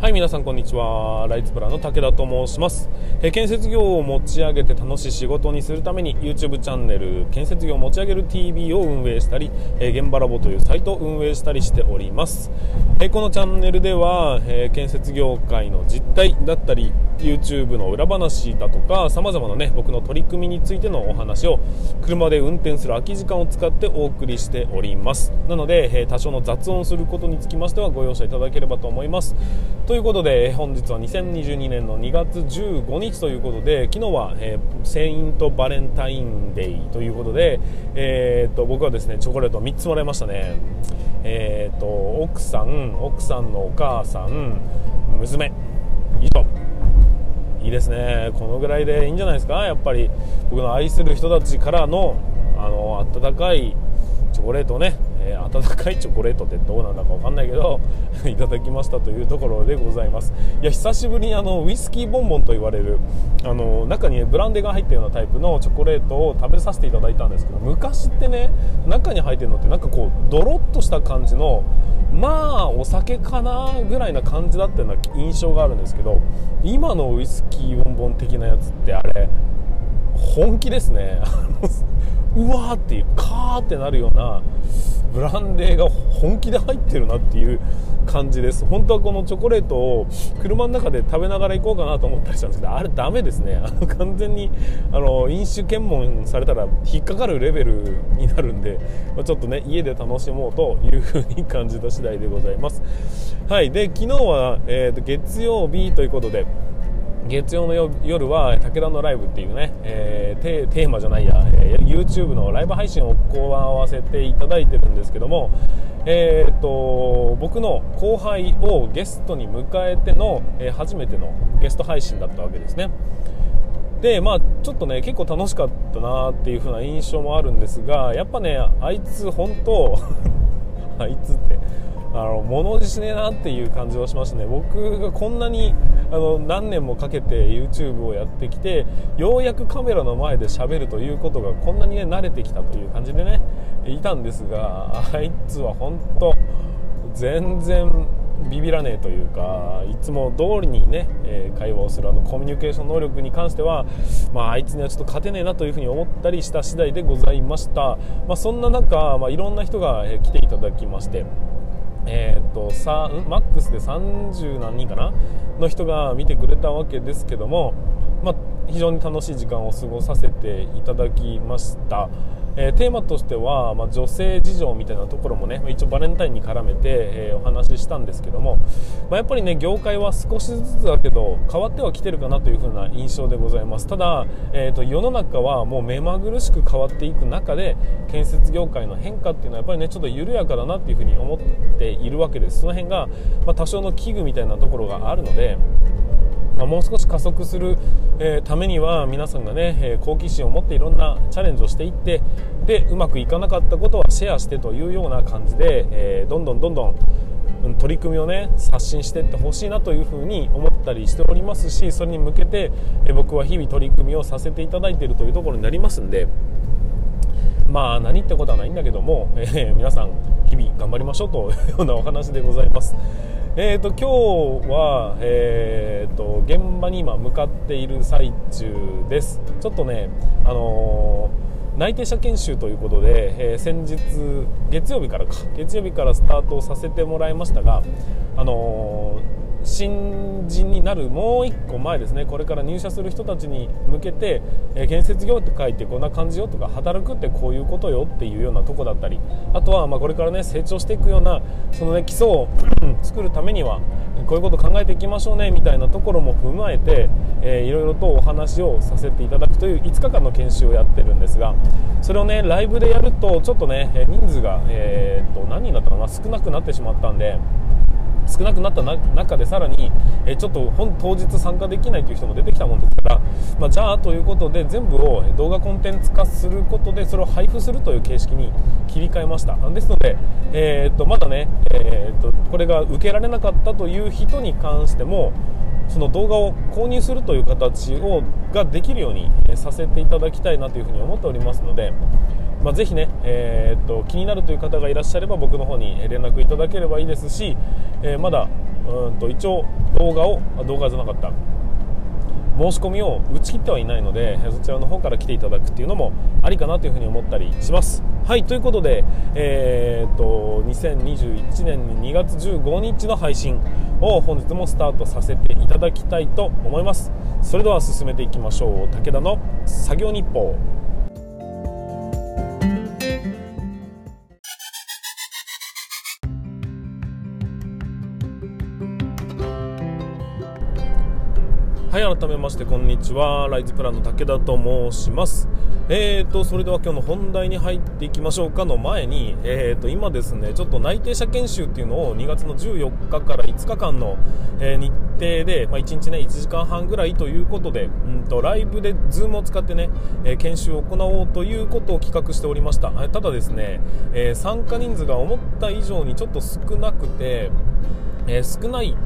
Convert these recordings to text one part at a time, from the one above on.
はい皆さんこんにちは。ライツプラの武田と申します、え、建設業を持ち上げて楽しい仕事にするために YouTube チャンネル建設業を持ち上げる TV を運営したり、え、現場ラボというサイトを運営したりしております、え、このチャンネルでは、え建設業界の実態だったり YouTube の裏話だとか様々なね僕の取り組みについてのお話を車で運転する空き時間を使ってお送りしております。なので、え多少の雑音することにつきましてはご容赦いただければと思います。ということで本日は2022年の2月15日ということで昨日は、えー、セイントバレンタインデーということで、えー、と僕はですねチョコレート3つもらいましたね、えー、と奥さん奥さんのお母さん娘。以上。いいですね。このぐらいでいいんじゃないですか？やっぱり僕の愛する人たちからのあの温かいチョコレートをねえー、温かいチョコレートってどうなんだか分かんないけど いただきましたというところでございます。いや久しぶりにあのウイスキーボンボンと言われるあの中に、ねブランデーが入ったようなタイプのチョコレートを食べさせていただいたんですけど昔ってね中に入ってるのってなんかこうドロッとした感じのまあお酒かなぐらいな感じだったような印象があるんですけど今のウイスキーボンボン的なやつってあれ本気ですね。うわーっていうカーってなるようなブランデーが本気で入ってるなっていう感じです。本当はこのチョコレートを車の中で食べながら行こうかなと思ったりしたんですけどあれダメですね。あの完全にあの飲酒検問されたら引っかかるレベルになるんで、まあ、ちょっとね家で楽しもうというふうに感じた次第でございます。はい。で昨日は、えーと月曜日ということで月曜の夜は武田のライブっていうね、えー、テーマじゃないや、えー、YouTube のライブ配信を行わせていただいてるんですけども、えー、っと僕の後輩をゲストに迎えての、えー、初めてのゲスト配信だったわけですね。でまあちょっとね結構楽しかったなっていう風な印象もあるんですがやっぱねあいつ本当 あいつってあの物おじしねえなっていう感じはしましたね。僕がこんなにあの何年もかけて YouTube をやってきてようやくカメラの前で喋るということがこんなにね慣れてきたという感じでねいたんですがあいつは本当全然ビビらねえというかいつも通りにね、えー、会話をするあのコミュニケーション能力に関しては、まあ、あいつにはちょっと勝てねえなというふうに思ったりした次第でございました、まあ、そんな中、まあ、いろんな人が来ていただきましてえー、っとさマックスで30何人かなの人が見てくれたわけですけども、まあ、非常に楽しい時間を過ごさせていただきました。えー、テーマとしては、まあ、女性事情みたいなところもね一応バレンタインに絡めて、えー、お話ししたんですけども、まあ、やっぱりね業界は少しずつだけど変わってはきてるかなという風な印象でございますただ、えーと、世の中はもう目まぐるしく変わっていく中で建設業界の変化っていうのはやっぱりねちょっと緩やかだなっていう風に思っているわけですその辺が、まあ、多少の器具みたいなところがあるのでまあ、もう少し加速する、え、ためには皆さんがね、え、好奇心を持っていろんなチャレンジをしていってでうまくいかなかったことはシェアしてというような感じで、え、どんどんどんどん取り組みをね刷新していってほしいなというふうに思ったりしておりますしそれに向けて、僕は日々取り組みをさせていただいているというところになりますんで。まあ何ってことはないんだけども、えー、皆さん日々頑張りましょうというようなお話でございます。えーと、今日は、えーと、現場に今向かっている最中ですちょっとね、あのー、内定者研修ということで、えー、先日月曜日からか月曜日からスタートさせてもらいましたが、あのー新人になるもう1個前ですねこれから入社する人たちに向けて、え、建設業って書いてこんな感じよとか働くってこういうことよっていうようなとこだったりあとはまこれからね成長していくようなそのね基礎を作るためにはこういうこと考えていきましょうねみたいなところも踏まえて、えー、いろいろとお話をさせていただくという5日間の研修をやってるんですがそれをねライブでやるとちょっとね人数が、えー、と何人だったかな少なくなってしまったんで。少なくなった中でさらに、えちょっと本当日参加できないという人も出てきたもんですから、まあ、じゃあということで全部を動画コンテンツ化することでそれを配布するという形式に切り替えました。ですので、えー、っとまだね、えー、っとこれが受けられなかったという人に関してもその動画を購入するという形をができるようにさせていただきたいなというふうに思っておりますので、まあ、ぜひね、えー、っと気になるという方がいらっしゃれば僕の方に連絡いただければいいですし、えー、まだうんと一応動画を動画じゃなかった。申し込みを打ち切ってはいないのでそちらの方から来ていただくっていうのもありかなというふうに思ったりします。はいということで、えー、っと2021年2月15日の配信を本日もスタートさせていただきたいと思います。それでは進めていきましょう。武田の作業日報。ましてこんにちは。ライズプランの武田と申します。えーとそれでは今日の本題に入っていきましょうかの前にえーと今ですねちょっと内定者研修っていうのを2月の14日から5日間の、えー、日程で、まあ、1日ね1時間半ぐらいということでうんとライブで Zoom を使ってね、えー、研修を行おうということを企画しておりました。ただですね、えー、参加人数が思った以上にちょっと少なくて、え少ない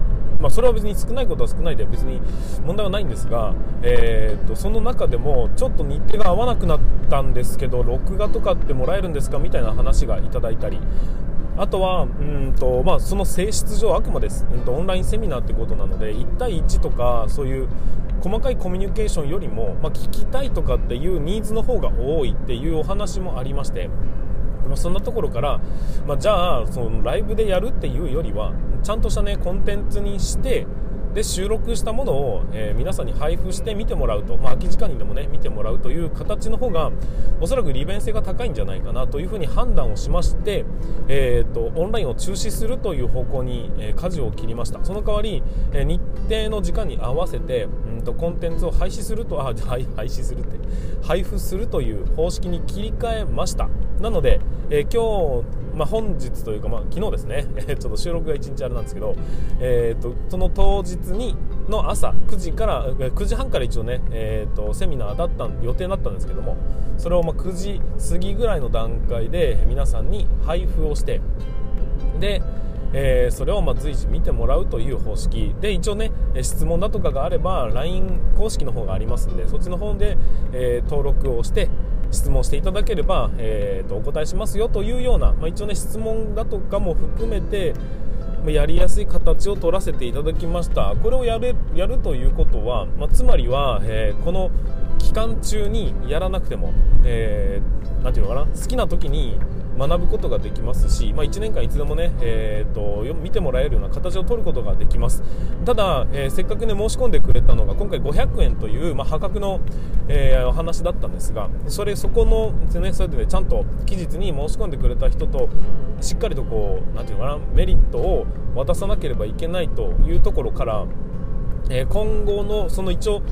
まあ、それは別に少ないことは少ないで別に問題はないんですが、えー、とその中でもちょっと日程が合わなくなったんですけど録画とかってもらえるんですかみたいな話がいただいたりあとはうんと、まあ、その性質上あくまで、うんと、オンラインセミナーってことなので1対1とかそういう細かいコミュニケーションよりも、まあ、聞きたいとかっていうニーズの方が多いっていうお話もありまして。まあ、そんなところから、まあ、じゃあそのライブでやるっていうよりはちゃんとした、ね、コンテンツにしてで収録したものを、えー、皆さんに配布して見てもらうと、まあ、空き時間にでもね見てもらうという形の方がおそらく利便性が高いんじゃないかなというふうに判断をしまして、えーと、オンラインを中止するという方向に、えー、舵を切りました。その代わり、えー、日程の時間に合わせて、うんとコンテンツを廃止するとあ廃止するって配布するという方式に切り替えました。なので、えー、今日まあ、本日というか、まあ、昨日ですね、ちょっと収録が1日あれなんですけど、えーと、その当日にの朝9時から9時半から一応ね、えーと、セミナーだった予定だったんですけどもそれをま9時過ぎぐらいの段階で皆さんに配布をしてでえー、それをま随時見てもらうという方式。で一応ね質問だとかがあれば LINE 公式の方がありますんでそっちの方で、えー、登録をして質問していただければ、えーと、お答えしますよというような、まあ、一応ね質問だとかも含めてやりやすい形を取らせていただきました。これをやれやるということは、まあ、つまりは、えー、この期間中にやらなくても、えー、ていうのかな好きな時に学ぶことができますし、まあ、1年間いつでもね、えーと、見てもらえるような形を取ることができます。ただ、えー、せっかくね申し込んでくれたのが今回500円という、まあ、破格の、えー、お話だったんですがそれそこの、ね、それで、ね、ちゃんと期日に申し込んでくれた人としっかりとこうなんていうのかなメリットを渡さなければいけないというところから、えー、今後のその一応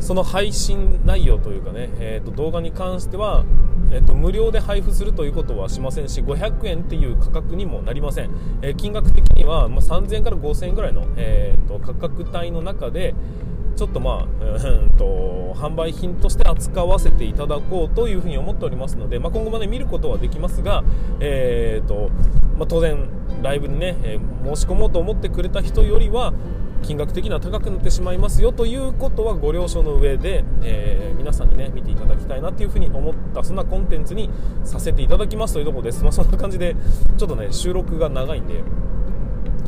その配信内容というかね、えー、と動画に関しては、えー、と無料で配布するということはしませんし500円っていう価格にもなりません、えー、金額的には、まあ、3000円から5000円ぐらいの、えー、と価格帯の中でちょっとまあ、うんと販売品として扱わせていただこうというふうに思っておりますので、まあ、今後もね見ることはできますが、えーとまあ、当然ライブにね、えー、申し込もうと思ってくれた人よりは金額的には高くなってしまいますよということはご了承の上で、えー、皆さんにね見ていただきたいなというふうに思ったそんなコンテンツにさせていただきますというところです、まあ、そんな感じでちょっとね収録が長いんで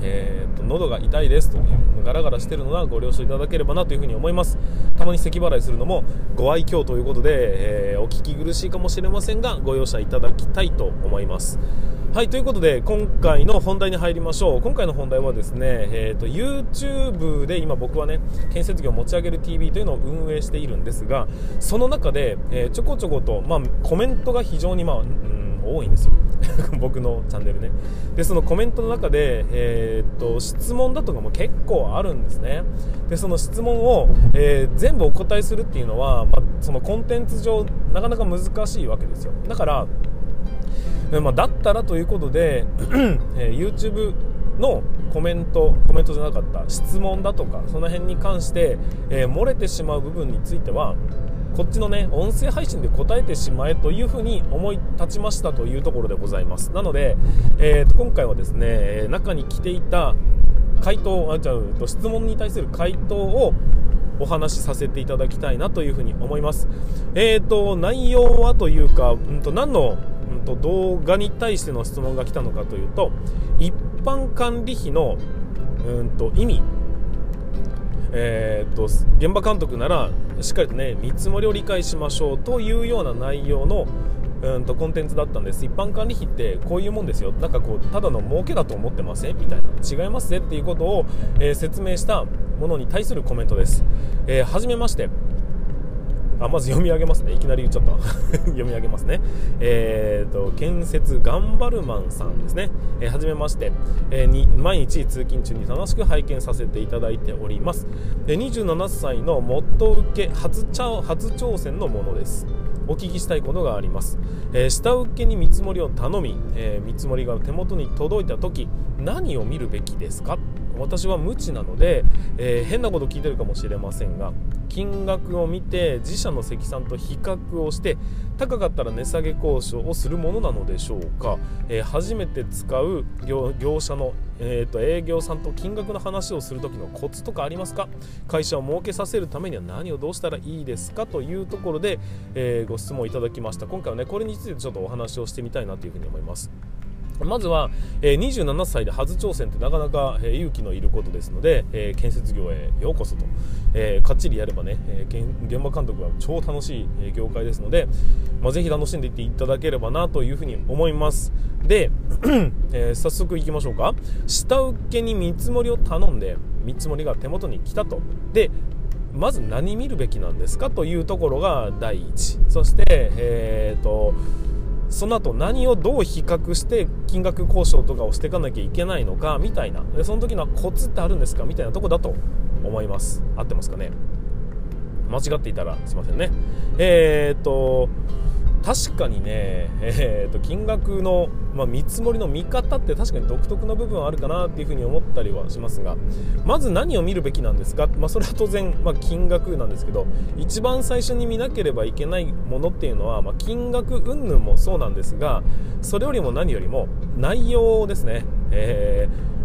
えーと、喉が痛いですとガラガラしてるのはご了承いただければなというふに思います。たまに咳払いするのもご愛嬌ということで、えー、お聞き苦しいかもしれませんがご容赦いただきたいと思います。はいということで今回の本題に入りましょう。今回の本題はですね、えーと、YouTube で今僕はね建設業を持ち上げる TV というのを運営しているんですがその中で、えー、ちょこちょこと、まあ、コメントが非常に、まあ、うん多いんですよ。僕のチャンネルね。でそのコメントの中で、えー、っと質問だとかも結構あるんですね。でその質問を、えー、全部お答えするっていうのは、まあ、そのコンテンツ上なかなか難しいわけですよ。だからまあ、だったらということで、えー、YouTube のコメントコメントじゃなかった質問だとかその辺に関して、えー、漏れてしまう部分についてはこっちのね音声配信で答えてしまえというふうに思い立ちましたというところでございますなので、えー、と今回はですね中に来ていた回答あじゃあ質問に対する回答をお話しさせていただきたいなというふうに思います。えーと、内容はというか、うんと、何の、と、動画に対しての質問が来たのかというと一般管理費の、うんと、意味えーと、現場監督ならしっかりとね見積もりを理解しましょうというような内容のうんとコンテンツだったんです。一般管理費ってこういうもんですよ。なんかこうただの儲けだと思ってませんみたいな。違いますねっていうことを、えー、説明したものに対するコメントです、えー、はめまして。あまず読み上げますね。いきなり言っちゃった。読み上げますね。えーと建設ガンバルマンさんですね、えー、はじめまして、えー、に毎日通勤中に楽しく拝見させていただいております、えー、27歳のもっと受け初初挑戦のものです。お聞きしたいことがあります、えー、下請けに見積もりを頼み、えー、見積もりが手元に届いた時何を見るべきですか？私は無知なので、えー、変なこと聞いてるかもしれませんが金額を見て自社の積算と比較をして高かったら値下げ交渉をするものなのでしょうか、えー、初めて使う業者の、えーと、営業さんと金額の話をする時のコツとかありますか？会社を儲けさせるためには何をどうしたらいいですかというところで、えー、ご質問いただきました。今回はねこれについてちょっとお話をしてみたいなというふうに思います。まずは、えー、27歳で初挑戦ってなかなか、えー、勇気のいることですので、えー、建設業へようこそと、えー、かっちりやればね、えー、現場監督は超楽しい、業界ですので、まあ、ぜひ楽しんでいっていただければなというふうに思います。で、えー、早速いきましょうか。下請けに見積もりを頼んで見積もりが手元に来たと。でまず何見るべきなんですかというところが第一。そして、えーとその後何をどう比較して金額交渉とかをしていかなきゃいけないのかみたいな。でその時のコツってあるんですかみたいなとこだと思います。合ってますかね？間違っていたらすいませんね。えー、っと確かにね、えー、と金額の、まあ、見積もりの見方って確かに独特な部分はあるかなっていうふうに思ったりはしますがまず何を見るべきなんですか、まあ、それは当然、まあ、金額なんですけど一番最初に見なければいけないものっていうのは、まあ、金額云々もそうなんですがそれよりも何よりも内容ですね、えー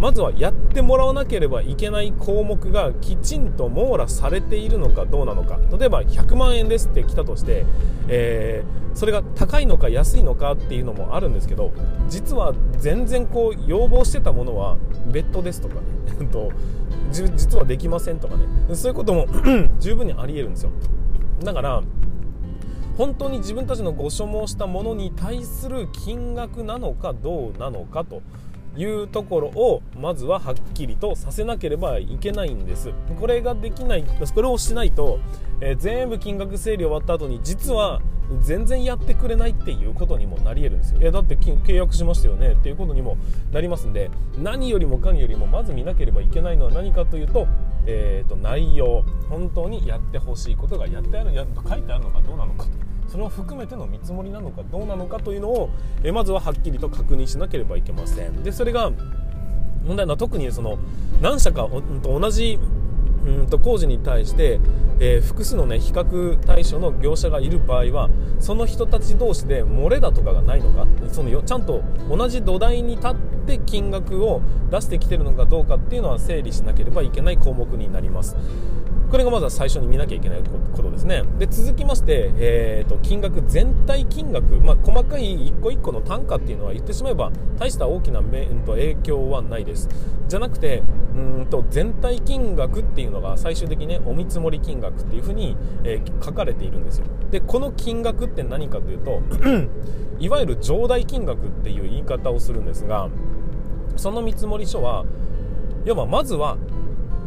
まずはやってもらわなければいけない項目がきちんと網羅されているのかどうなのか。例えば100万円ですって来たとして、えー、それが高いのか安いのかっていうのもあるんですけど実は全然こう要望してたものは別途ですとかね。実はできませんとかね。そういうことも 十分にありえるんですよ。だから本当に自分たちのご所望したものに対する金額なのかどうなのかと。いうところをまずははっきりとさせなければいけないんです。これができないこれをしないと、えー、全部金額整理終わった後に実は全然やってくれないっていうことにもなり得るんですよ。いやだって契約しましたよねっていうことにもなりますんで何よりもかによりもまず見なければいけないのは何かというと,、えーと、内容。本当にやってほしいことがやってあるやと書いてあるのかどうなのかと。それを含めての見積もりなのかどうなのかというのをえまずははっきりと確認しなければいけませんでそれが問題は特にその何社か同じうんと工事に対して、えー、複数の、ね、比較対象の業者がいる場合はその人たち同士で漏れだとかがないのかそのちゃんと同じ土台に立って金額を出してきてるのかどうかっていうのは整理しなければいけない項目になります。これがまずは最初に見なきゃいけないことですね。で続きまして、えーと、金額全体金額、まあ、細かい一個一個の単価っていうのは言ってしまえば大した大きな影響はないです。じゃなくてうんと全体金額っていうのが最終的にねお見積もり金額っていうふうに、えー、書かれているんですよ。でこの金額って何かというと いわゆる上代金額っていう言い方をするんですがその見積書は要はまずは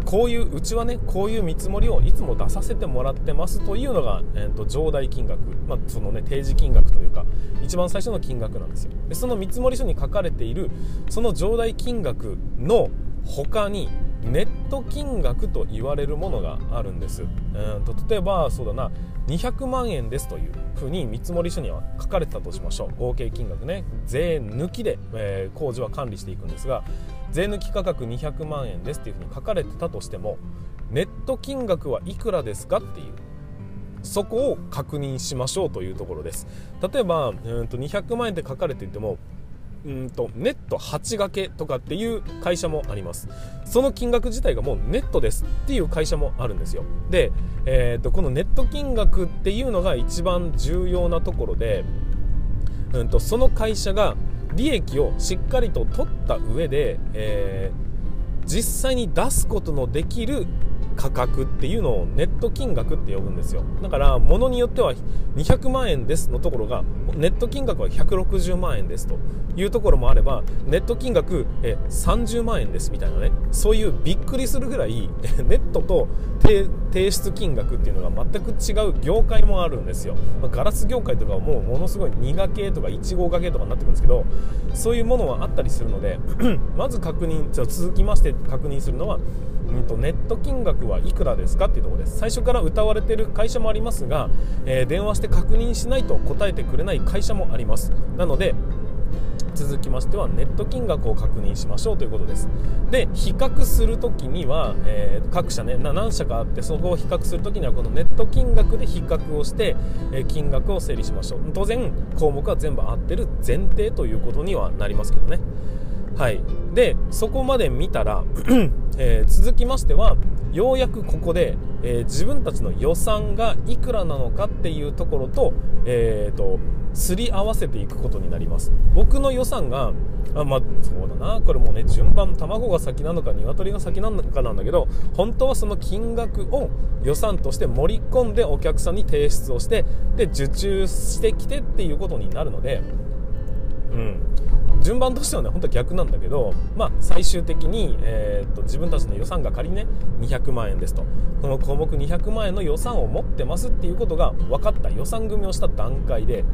こういううちはねこういう見積もりをいつも出させてもらってますというのが、えーと、上代金額、まあ、そのね提示金額というか一番最初の金額なんですよ。でその見積書に書かれているその上代金額の他にネット金額と言われるものがあるんです、えーと、例えばそうだな200万円ですというふうに見積書には書かれてたとしましょう。合計金額ね税抜きで、えー、工事は管理していくんですが税抜き価格200万円ですっていうふうに書かれてたとしてもネット金額はいくらですかっていうそこを確認しましょうというところです。例えばうんと200万円って書かれていてもうんとネット8掛けとかっていう会社もあります。その金額自体がもうネットですっていう会社もあるんですよ。で、えーと、このネット金額っていうのが一番重要なところで、うんと、その会社が利益をしっかりと取った上で、えー、実際に出すことのできる価格っていうのをネット金額って呼ぶんですよ。だから物によっては200万円ですのところがネット金額は160万円ですというところもあればネット金額え30万円ですみたいなねそういうびっくりするぐらいネットと提出金額っていうのが全く違う業界もあるんですよ、まガラス業界とかはもうものすごい2掛けとか1号掛けとかになってくるんですけどそういうものはあったりするので まず確認じゃ続きまして確認するのはうんとネット金額はいくらですかっていうところです。最初から歌われてる会社もありますが、えー、電話して確認しないと答えてくれない会社もあります。なので続きましてはネット金額を確認しましょうということです。で比較するときには、えー、各社ね何社かあってそこを比較するときにはこのネット金額で比較をして、えー、金額を整理しましょう。当然項目は全部合ってる前提ということにはなりますけどね。はい。でそこまで見たら えー、続きましてはようやくここで、えー、自分たちの予算がいくらなのかっていうところと,、えーと、すり合わせていくことになります。僕の予算があまあそうだな。これもね順番卵が先なのか鶏が先なのかなんだけど本当はその金額を予算として盛り込んでお客さんに提出をしてで受注してきてっていうことになるのでうん順番としてはね本当は逆なんだけど、まあ、最終的に、えー、っと自分たちの予算が仮にね200万円ですと。この項目200万円の予算を持ってますっていうことが分かった予算組をした段階で、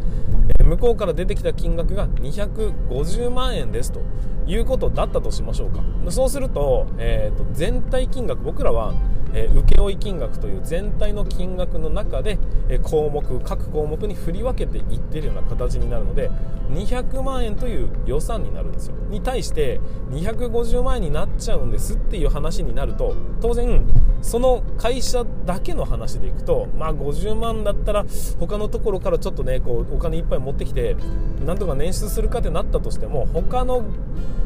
えー、向こうから出てきた金額が250万円ですと。いうことだったとしましょうか。そうすると,、えー、と全体金額僕らはえー、請負金額という全体の金額の中で、えー、項目各項目に振り分けていってるような形になるので200万円という予算になるんですよ。に対して250万円になっちゃうんですっていう話になると当然その会社だけの話でいくとまあ50万だったら他のところからちょっとねこうお金いっぱい持ってきてなんとか捻出するかってなったとしても他の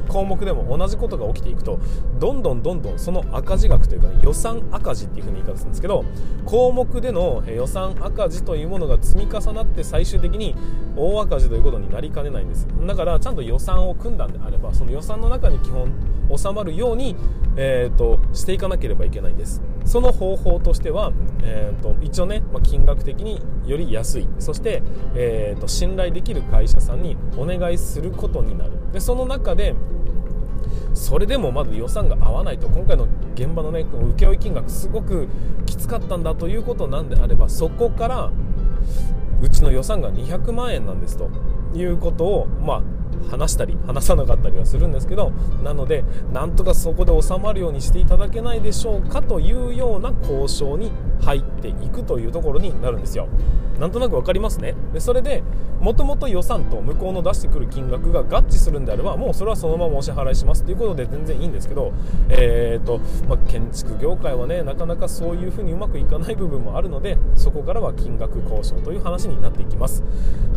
項目でも同じことが起きていくとどんどんどんどんその赤字額というか、ね、予算赤字っていう風に言い方するんですけど項目での予算赤字というものが積み重なって最終的に大赤字ということになりかねないんです。だからちゃんと予算を組んだんであればその予算の中に基本収まるように、えーと、していかなければいけないんです。その方法としては、えーと、一応ね、まあ、金額的により安い。そして、えーと信頼できる会社さんにお願いすることになる。でその中でそれでもまず予算が合わないと今回の現場のね請負金額すごくきつかったんだということなんであればそこからうちの予算が200万円なんですということをまあ話したり話さなかったりはするんですけどなのでなんとかそこで収まるようにしていただけないでしょうかというような交渉に入ってていくというところになるんですよ。なんとなく分かりますね。でそれでもともと予算と向こうの出してくる金額が合致するんであればもうそれはそのままお支払いしますということで全然いいんですけど、えーとまあ、建築業界はねなかなかそういうふうにうまくいかない部分もあるのでそこからは金額交渉という話になっていきます。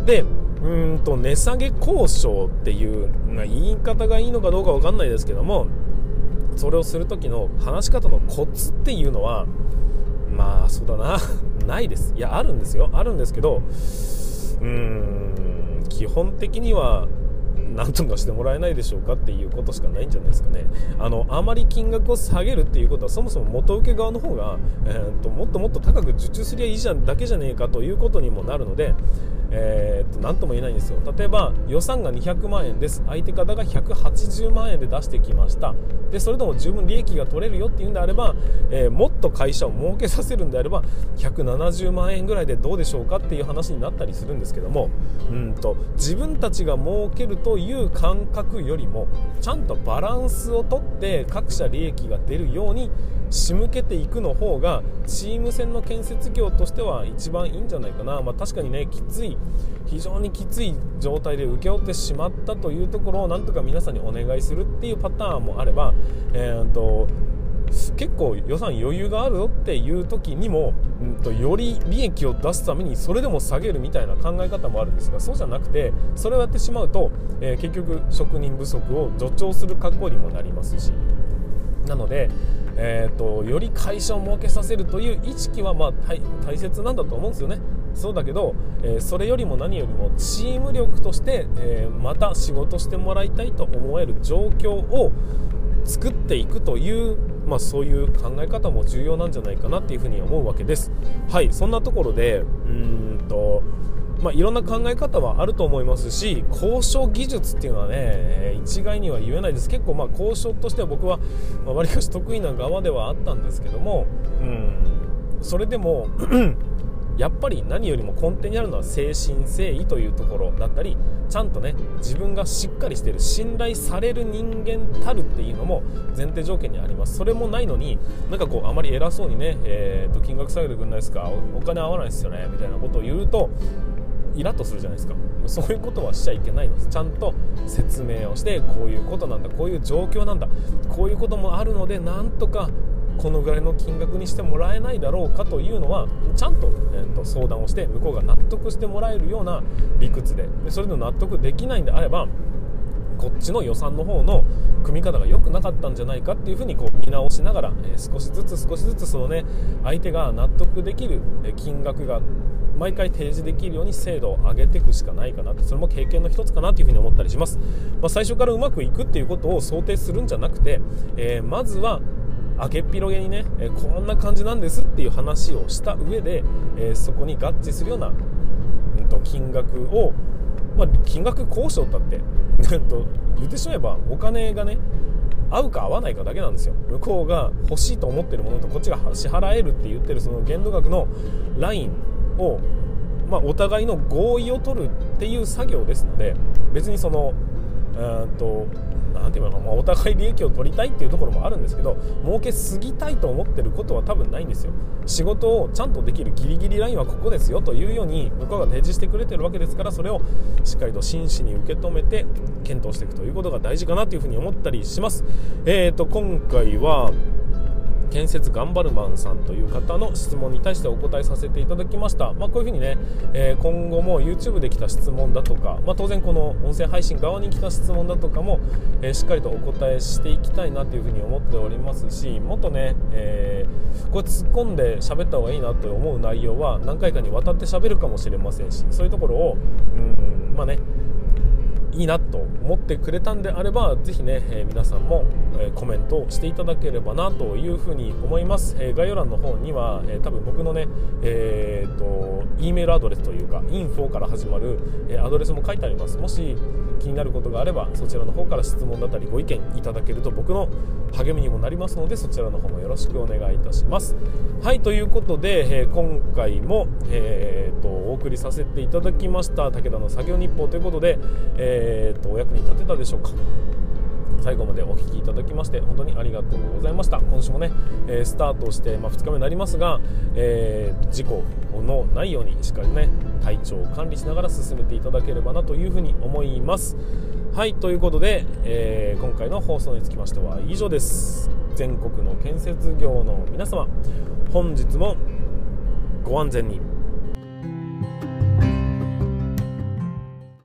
でうんと値下げ交渉っていう、まあ、言い方がいいのかどうか分かんないですけどもそれをする時の話し方のコツっていうのはまあそうだな。ないです。いやあるんですよ。あるんですけどうーん基本的には何とかしてもらえないでしょうかっていうことしかないんじゃないですかね。あのあまり金額を下げるっていうことはそもそも元請け側の方が、えーと、もっともっと高く受注すりゃいいじゃんだけじゃねえかということにもなるのでえー、と何とも言えないんですよ。例えば予算が200万円です。相手方が180万円で出してきました。でそれでも十分利益が取れるよっていうんであれば、えー、もっと会社を儲けさせるんであれば170万円ぐらいでどうでしょうかっていう話になったりするんですけどもうんと自分たちが儲けるといいう感覚よりもちゃんとバランスをとって各社利益が出るように仕向けていくの方がチーム戦の建設業としては一番いいんじゃないかな、まあ、確かにねきつい非常にきつい状態で請け負ってしまったというところをなんとか皆さんにお願いするっていうパターンもあれば、えーと結構予算余裕があるぞっていう時にも、うんと、より利益を出すためにそれでも下げるみたいな考え方もあるんですがそうじゃなくてそれをやってしまうと、えー、結局職人不足を助長する格好にもなりますしなので、えーと、より会社を儲けさせるという意識はまあ大切なんだと思うんですよね。そうだけど、えー、それよりも何よりもチーム力として、えー、また仕事してもらいたいと思える状況を作っていくという、まあ、そういう考え方も重要なんじゃないかなっていうふうに思うわけです。はいそんなところでうんとまあ、いろんな考え方はあると思いますし交渉技術っていうのはね一概には言えないです結構まあ交渉としては僕はわりかし得意な側ではあったんですけどもうんそれでもやっぱり何よりも根底にあるのは誠心誠意というところだったりちゃんとね自分がしっかりしている信頼される人間たるっていうのも前提条件にあります。それもないのになんかこうあまり偉そうにね、えー、と金額下げてくんないですかお金合わないですよねみたいなことを言うとイラッとするじゃないですか。そういうことはしちゃいけないのです。ちゃんと説明をしてこういうことなんだこういう状況なんだこういうこともあるのでなんとかこのぐらいの金額にしてもらえないだろうかというのはちゃんと,、えーと、相談をして向こうが納得してもらえるような理屈ででそれで納得できないんであればこっちの予算の方の組み方が良くなかったんじゃないかっていうふうにこう見直しながら、えー、少しずつ少しずつそのね相手が納得できる金額が毎回提示できるように精度を上げていくしかないかなってそれも経験の一つかなというふに思ったりします、まあ、最初からうまくいくっていうことを想定するんじゃなくて、えー、まずは明けっぴろげにね、え、こんな感じなんですっていう話をした上で、えー、そこに合致するような、うんと、金額を、まあ、金額交渉だって、言ってしまえばお金がね合うか合わないかだけなんですよ。向こうが欲しいと思ってるものとこっちが支払えるって言ってるその限度額のラインを、まあ、お互いの合意を取るっていう作業ですので別にそのうんと何て言うのかな、まあ、お互い利益を取りたいっていうところもあるんですけど儲けすぎたいと思ってることは多分ないんですよ。仕事をちゃんとできるギリギリラインはここですよというように向こうが提示してくれてるわけですからそれをしっかりと真摯に受け止めて検討していくということが大事かなというふうに思ったりします。えーと今回は建設頑張るマンさんという方の質問に対してお答えさせていただきました、まあ、こういうふうにね、えー、今後も YouTube で来た質問だとか、まあ、当然この音声配信側に来た質問だとかも、えー、しっかりとお答えしていきたいなというふうに思っておりますしもっとね、えー、これ突っ込んで喋った方がいいなと思う内容は何回かにわたって喋るかもしれませんしそういうところをうんまあねいいなと思ってくれたんであればぜひね、えー、皆さんも、えー、コメントをしていただければなというふうに思います、えー、概要欄の方には、え多分僕のねえー、と E メールアドレスというか info から始まる、えアドレスも書いてあります。もし気になることがあればそちらの方から質問だったりご意見いただけると僕の励みにもなりますのでそちらの方もよろしくお願いいたします。はいということで、え今回も、えーと、お送りさせていただきました武田の作業日報ということで、えーえーと、お役に立てたでしょうか？最後までお聴きいただきまして本当にありがとうございました。今週もね、えー、スタートして、まあ、2日目になりますが、えー、事故のないようにしっかりね体調を管理しながら進めていただければなというふうに思います。はいということで、えー、今回の放送につきましては以上です。全国の建設業の皆様本日もご安全に。